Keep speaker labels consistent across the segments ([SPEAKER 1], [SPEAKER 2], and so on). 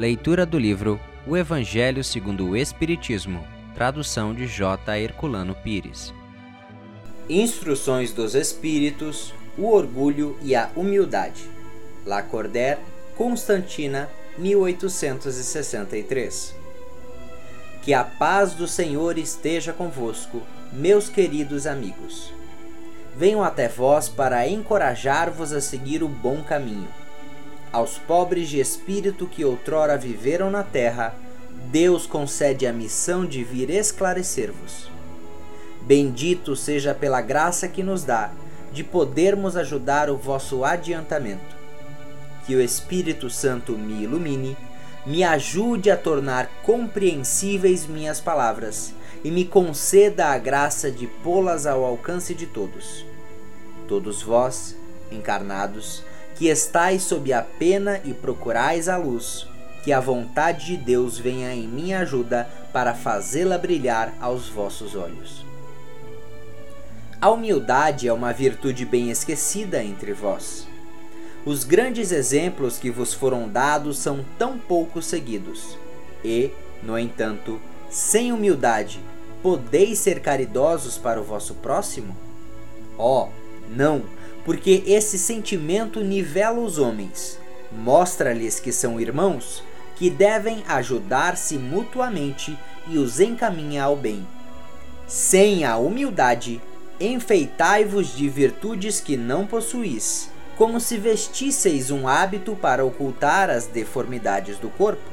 [SPEAKER 1] Leitura do livro O Evangelho segundo o Espiritismo, tradução de J. Herculano Pires. Instruções dos Espíritos, o Orgulho e a Humildade. Lacordaire, Constantina, 1863. Que a paz do Senhor esteja convosco, meus queridos amigos. Venho até vós para encorajar-vos a seguir o bom caminho aos pobres de espírito que outrora viveram na terra, Deus concede a missão de vir esclarecer-vos. Bendito seja pela graça que nos dá de podermos ajudar o vosso adiantamento. Que o Espírito Santo me ilumine, me ajude a tornar compreensíveis minhas palavras e me conceda a graça de pô-las ao alcance de todos. Todos vós, encarnados, que estais sob a pena e procurais a luz, que a vontade de Deus venha em minha ajuda para fazê-la brilhar aos vossos olhos. A humildade é uma virtude bem esquecida entre vós. Os grandes exemplos que vos foram dados são tão pouco seguidos. E, no entanto, sem humildade, podeis ser caridosos para o vosso próximo? Oh, não! Porque esse sentimento nivela os homens, mostra-lhes que são irmãos, que devem ajudar-se mutuamente e os encaminha ao bem. Sem a humildade, enfeitai-vos de virtudes que não possuís, como se vestisseis um hábito para ocultar as deformidades do corpo.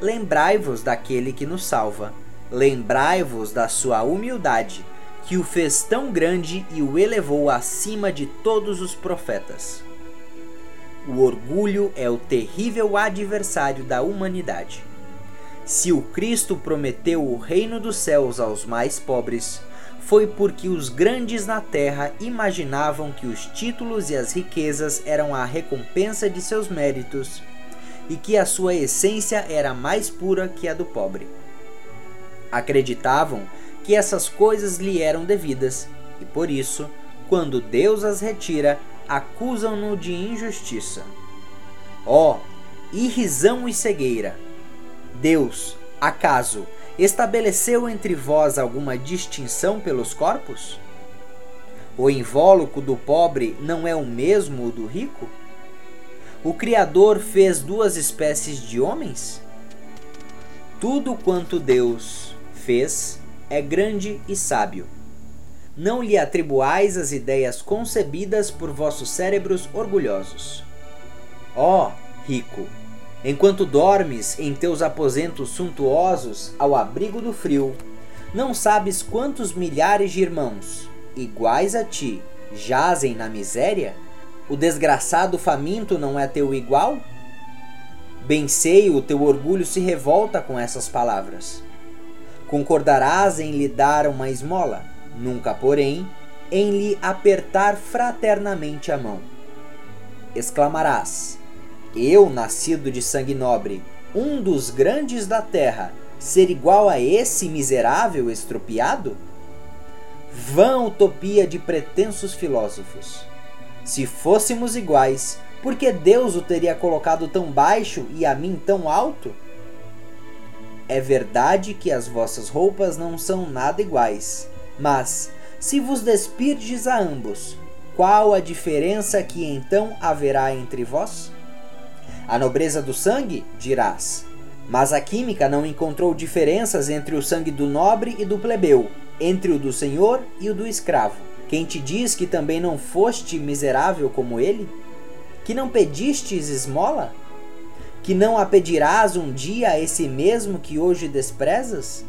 [SPEAKER 1] Lembrai-vos daquele que nos salva, lembrai-vos da sua humildade que o fez tão grande e o elevou acima de todos os profetas. O orgulho é o terrível adversário da humanidade. Se o Cristo prometeu o reino dos céus aos mais pobres, foi porque os grandes na terra imaginavam que os títulos e as riquezas eram a recompensa de seus méritos e que a sua essência era mais pura que a do pobre. Acreditavam que essas coisas lhe eram devidas, e por isso, quando Deus as retira, acusam-no de injustiça. Ó, oh, irrisão e cegueira! Deus, acaso, estabeleceu entre vós alguma distinção pelos corpos? O invólucro do pobre não é o mesmo do rico? O Criador fez duas espécies de homens? Tudo quanto Deus fez é grande e sábio. Não lhe atribuais as ideias concebidas por vossos cérebros orgulhosos. Ó, oh, rico, enquanto dormes em teus aposentos suntuosos ao abrigo do frio, não sabes quantos milhares de irmãos, iguais a ti, jazem na miséria? O desgraçado faminto não é teu igual? Bem sei o teu orgulho se revolta com essas palavras. Concordarás em lhe dar uma esmola, nunca, porém, em lhe apertar fraternamente a mão. Exclamarás: Eu, nascido de sangue nobre, um dos grandes da terra, ser igual a esse miserável estropiado? Vã utopia de pretensos filósofos. Se fôssemos iguais, por que Deus o teria colocado tão baixo e a mim tão alto? É verdade que as vossas roupas não são nada iguais, mas se vos despirdes a ambos, qual a diferença que então haverá entre vós? A nobreza do sangue, dirás. Mas a química não encontrou diferenças entre o sangue do nobre e do plebeu, entre o do senhor e o do escravo. Quem te diz que também não foste miserável como ele? Que não pedistes esmola? Que não a pedirás um dia a esse mesmo que hoje desprezas?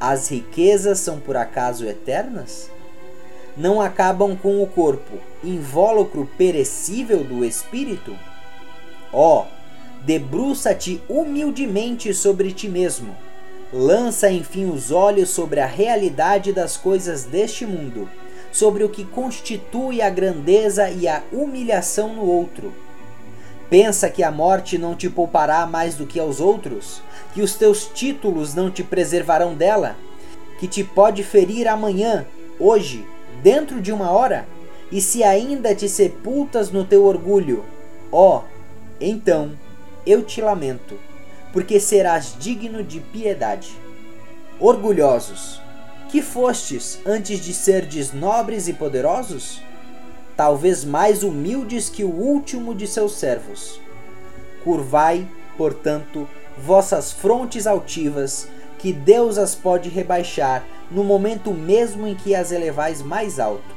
[SPEAKER 1] As riquezas são por acaso eternas? Não acabam com o corpo, invólucro perecível do espírito? Ó, oh, debruça-te humildemente sobre ti mesmo. Lança enfim os olhos sobre a realidade das coisas deste mundo, sobre o que constitui a grandeza e a humilhação no outro Pensa que a morte não te poupará mais do que aos outros? Que os teus títulos não te preservarão dela? Que te pode ferir amanhã, hoje, dentro de uma hora? E se ainda te sepultas no teu orgulho, ó, oh, então, eu te lamento, porque serás digno de piedade. Orgulhosos, que fostes antes de serdes nobres e poderosos? Talvez mais humildes que o último de seus servos. Curvai, portanto, vossas frontes altivas, que Deus as pode rebaixar no momento mesmo em que as elevais mais alto.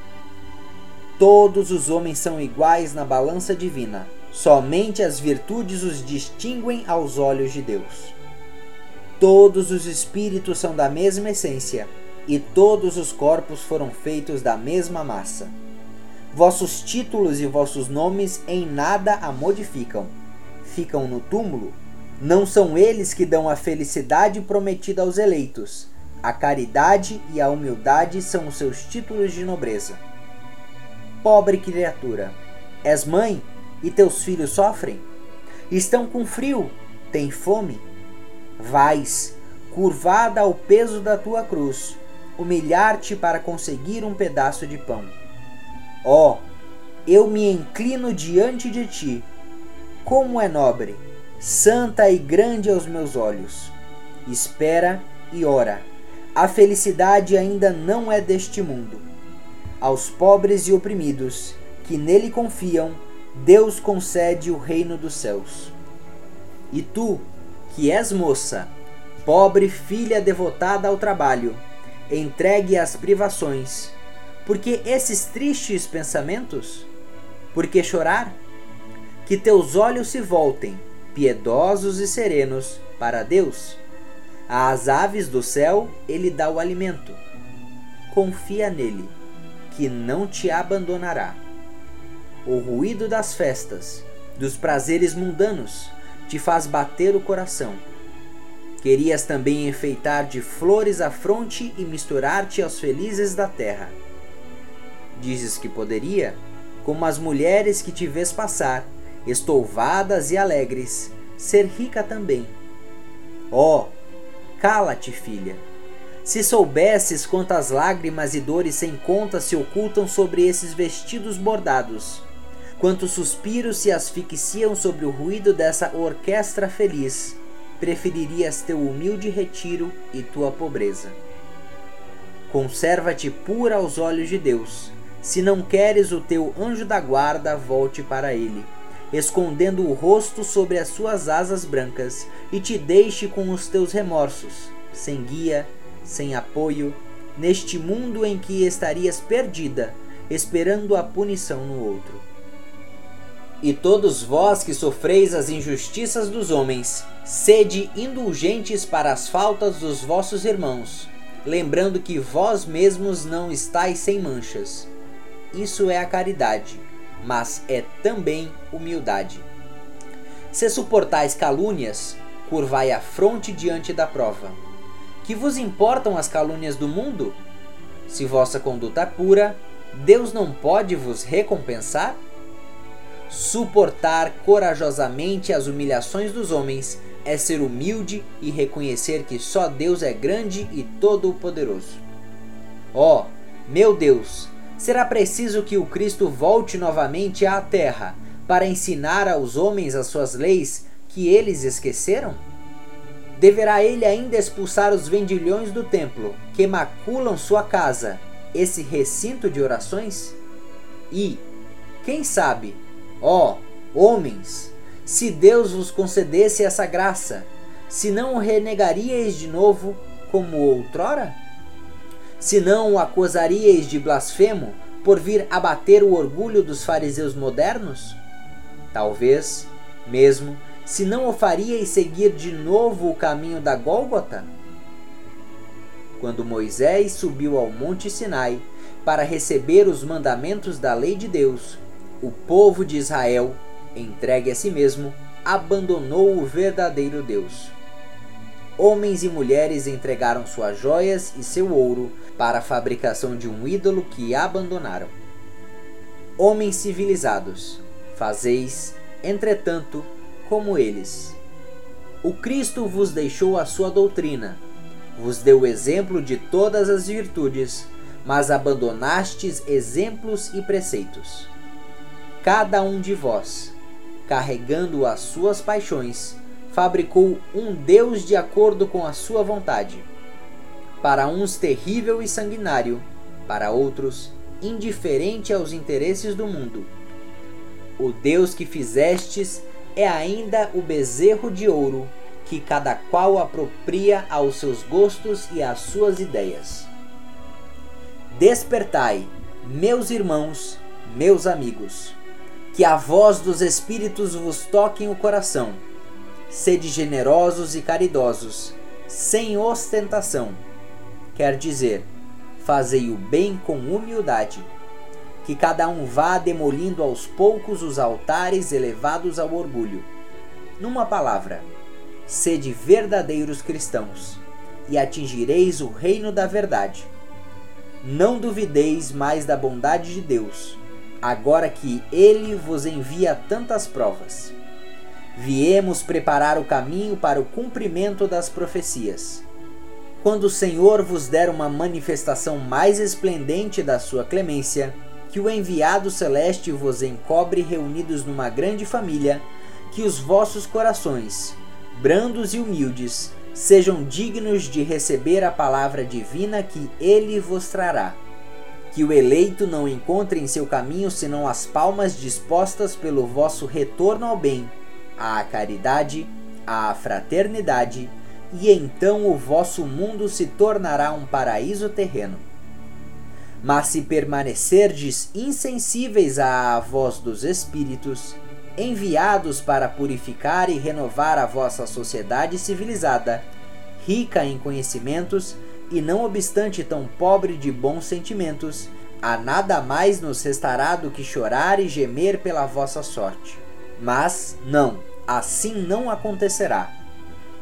[SPEAKER 1] Todos os homens são iguais na balança divina, somente as virtudes os distinguem aos olhos de Deus. Todos os espíritos são da mesma essência, e todos os corpos foram feitos da mesma massa. Vossos títulos e vossos nomes em nada a modificam. Ficam no túmulo. Não são eles que dão a felicidade prometida aos eleitos. A caridade e a humildade são os seus títulos de nobreza. Pobre criatura, és mãe e teus filhos sofrem? Estão com frio, têm fome? Vais, curvada ao peso da tua cruz, humilhar-te para conseguir um pedaço de pão. Ó, oh, eu me inclino diante de ti. Como é nobre, santa e grande aos meus olhos. Espera e ora. A felicidade ainda não é deste mundo. Aos pobres e oprimidos que nele confiam, Deus concede o reino dos céus. E tu, que és moça, pobre filha devotada ao trabalho, entregue às privações. Porque esses tristes pensamentos? Por que chorar? Que teus olhos se voltem, piedosos e serenos, para Deus. Às aves do céu ele dá o alimento. Confia nele, que não te abandonará. O ruído das festas, dos prazeres mundanos, te faz bater o coração Querias também enfeitar de flores a fronte e misturar-te aos felizes da terra. Dizes que poderia, como as mulheres que te vês passar, estouvadas e alegres, ser rica também. Oh, cala-te, filha. Se soubesses quantas lágrimas e dores sem conta se ocultam sobre esses vestidos bordados, quantos suspiros se asfixiam sobre o ruído dessa orquestra feliz, preferirias teu humilde retiro e tua pobreza. Conserva-te pura aos olhos de Deus, se não queres o teu anjo da guarda volte para ele, escondendo o rosto sobre as suas asas brancas, e te deixe com os teus remorsos, sem guia, sem apoio, neste mundo em que estarias perdida, esperando a punição no outro. E todos vós que sofreis as injustiças dos homens, sede indulgentes para as faltas dos vossos irmãos, lembrando que vós mesmos não estáis sem manchas. Isso é a caridade, mas é também humildade. Se suportais calúnias, curvai a fronte diante da prova. Que vos importam as calúnias do mundo? Se vossa conduta é pura, Deus não pode vos recompensar? Suportar corajosamente as humilhações dos homens é ser humilde e reconhecer que só Deus é grande e todo-poderoso. Ó, oh, meu Deus, será preciso que o Cristo volte novamente à terra para ensinar aos homens as suas leis que eles esqueceram? Deverá ele ainda expulsar os vendilhões do templo que maculam sua casa, esse recinto de orações? E, quem sabe, Ó, homens, se Deus vos concedesse essa graça, se não o renegaríeis de novo como outrora? Se não o acusaríeis de blasfemo por vir abater o orgulho dos fariseus modernos? Talvez, mesmo, se não o faríeis seguir de novo o caminho da Gólgota? Quando Moisés subiu ao Monte Sinai para receber os mandamentos da lei de Deus, o povo de Israel, entregue a si mesmo, abandonou o verdadeiro Deus. Homens e mulheres entregaram suas joias e seu ouro para a fabricação de um ídolo que abandonaram. Homens civilizados, fazeis, entretanto, como eles. O Cristo vos deixou a sua doutrina, vos deu o exemplo de todas as virtudes, mas abandonastes exemplos e preceitos cada um de vós, carregando as suas paixões, fabricou um Deus de acordo com a sua vontade. Para uns terrível e sanguinário, para outros indiferente aos interesses do mundo. O Deus que fizestes é ainda o bezerro de ouro que cada qual apropria aos seus gostos e às suas ideias. Despertai, meus irmãos, meus amigos, que a voz dos Espíritos vos toque o coração. Sede generosos e caridosos, sem ostentação. Quer dizer, fazei o bem com humildade. Que cada um vá demolindo aos poucos os altares elevados ao orgulho. Numa palavra, sede verdadeiros cristãos, e atingireis o reino da verdade. Não duvideis mais da bondade de Deus, agora que ele vos envia tantas provas. Viemos preparar o caminho para o cumprimento das profecias. Quando o Senhor vos der uma manifestação mais esplendente da sua clemência, que o enviado celeste vos encobre reunidos numa grande família, que os vossos corações, brandos e humildes, sejam dignos de receber a palavra divina que ele vos trará. Que o eleito não encontre em seu caminho senão as palmas dispostas pelo vosso retorno ao bem, à caridade, à fraternidade, e então o vosso mundo se tornará um paraíso terreno. Mas se permanecerdes insensíveis à voz dos Espíritos, enviados para purificar e renovar a vossa sociedade civilizada, rica em conhecimentos e não obstante tão pobre de bons sentimentos, a nada mais nos restará do que chorar e gemer pela vossa sorte. Mas não, assim não acontecerá.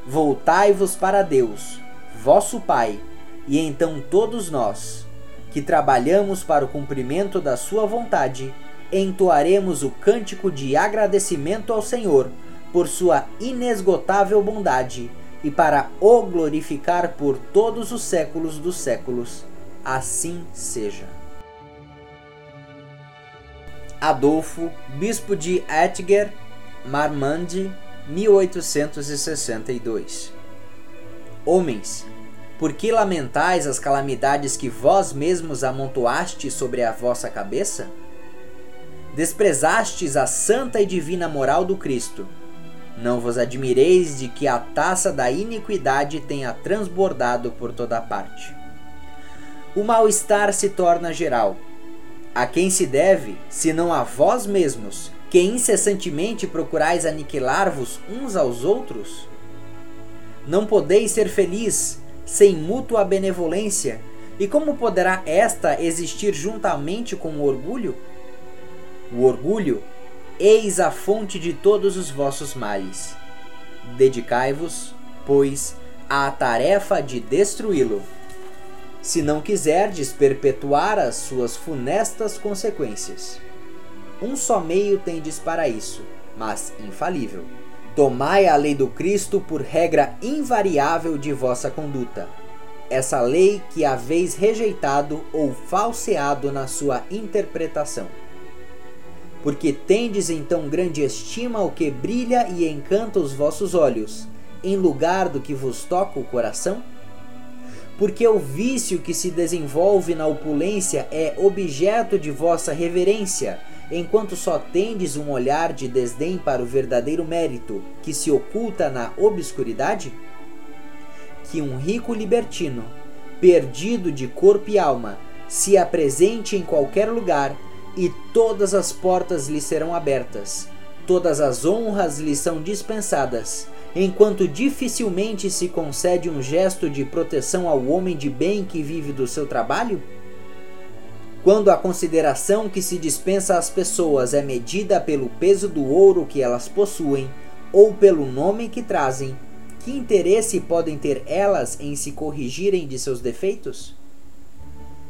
[SPEAKER 1] Voltai-vos para Deus, vosso Pai, e então todos nós, que trabalhamos para o cumprimento da Sua vontade, entoaremos o cântico de agradecimento ao Senhor por sua inesgotável bondade e para o glorificar por todos os séculos dos séculos. Assim seja. Adolfo, bispo de Ettinger, Marmande, 1862. Homens, por que lamentais as calamidades que vós mesmos amontoaste sobre a vossa cabeça? desprezastes a santa e divina moral do Cristo. Não vos admireis de que a taça da iniquidade tenha transbordado por toda parte. O mal-estar se torna geral. A quem se deve, senão a vós mesmos, que incessantemente procurais aniquilar-vos uns aos outros? Não podeis ser feliz sem mútua benevolência, e como poderá esta existir juntamente com o orgulho? o orgulho, eis a fonte de todos os vossos males. Dedicai-vos, pois, à tarefa de destruí-lo, se não quiserdes perpetuar as suas funestas consequências. Um só meio tendes para isso, mas infalível. Tomai a lei do Cristo por regra invariável de vossa conduta. Essa lei que haveis rejeitado ou falseado na sua interpretação porque tendes então grande estima ao que brilha e encanta os vossos olhos, em lugar do que vos toca o coração? Porque o vício que se desenvolve na opulência é objeto de vossa reverência, enquanto só tendes um olhar de desdém para o verdadeiro mérito, que se oculta na obscuridade? Que um rico libertino, perdido de corpo e alma, se apresente em qualquer lugar e todas as portas lhe serão abertas, todas as honras lhe são dispensadas, enquanto dificilmente se concede um gesto de proteção ao homem de bem que vive do seu trabalho? Quando a consideração que se dispensa às pessoas é medida pelo peso do ouro que elas possuem ou pelo nome que trazem, que interesse podem ter elas em se corrigirem de seus defeitos?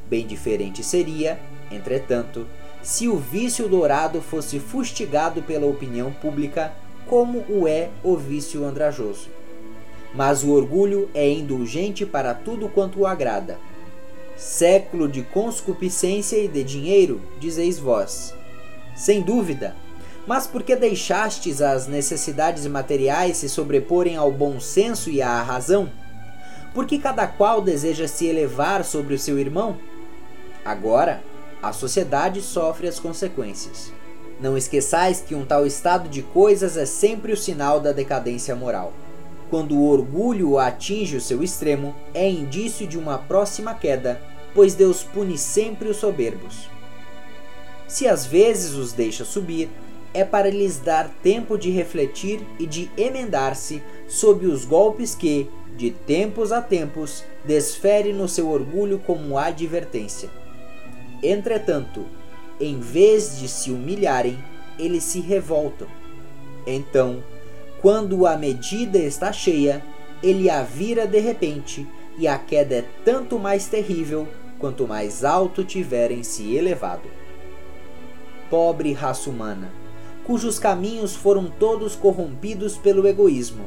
[SPEAKER 1] Bem diferente seria, entretanto, se o vício dourado fosse fustigado pela opinião pública, como o é o vício andrajoso. Mas o orgulho é indulgente para tudo quanto o agrada. Século de conscupiscência e de dinheiro, dizeis vós. Sem dúvida, Mas por que deixastes as necessidades materiais se sobreporem ao bom senso e à razão? Porque cada qual deseja se elevar sobre o seu irmão? Agora, a sociedade sofre as consequências. Não esqueçais que um tal estado de coisas é sempre o sinal da decadência moral. Quando o orgulho atinge o seu extremo, é indício de uma próxima queda, pois Deus pune sempre os soberbos. Se às vezes os deixa subir, é para lhes dar tempo de refletir e de emendar-se sob os golpes que, de tempos a tempos, desfere no seu orgulho como advertência. Entretanto, em vez de se humilharem, eles se revoltam. Então, quando a medida está cheia, ele a vira de repente, e a queda é tanto mais terrível quanto mais alto tiverem se elevado. Pobre raça humana, cujos caminhos foram todos corrompidos pelo egoísmo.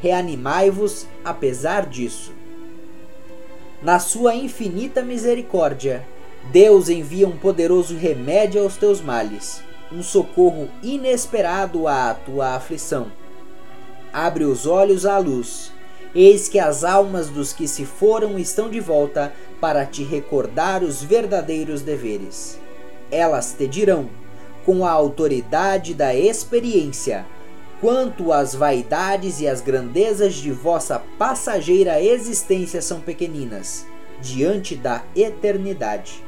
[SPEAKER 1] Reanimai-vos apesar disso. Na sua infinita misericórdia, Deus envia um poderoso remédio aos teus males, um socorro inesperado à tua aflição. Abre os olhos à luz. Eis que as almas dos que se foram estão de volta para te recordar os verdadeiros deveres. Elas te dirão, com a autoridade da experiência, quanto as vaidades e as grandezas de vossa passageira existência são pequeninas diante da eternidade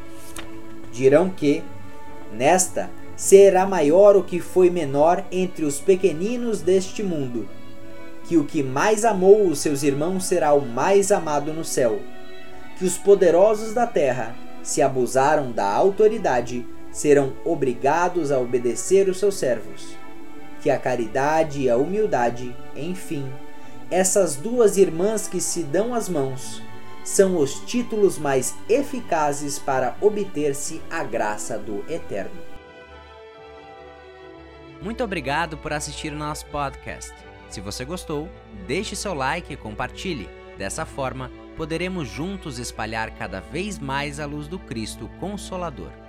[SPEAKER 1] dirão que, nesta, será maior o que foi menor entre os pequeninos deste mundo, que o que mais amou os seus irmãos será o mais amado no céu, que os poderosos da terra, se abusaram da autoridade, serão obrigados a obedecer os seus servos, que a caridade e a humildade, enfim, essas duas irmãs que se dão as mãos, são os títulos mais eficazes para obter-se a graça do Eterno.
[SPEAKER 2] Muito obrigado por assistir o nosso podcast. Se você gostou, deixe seu like e compartilhe. Dessa forma, poderemos juntos espalhar cada vez mais a luz do Cristo Consolador.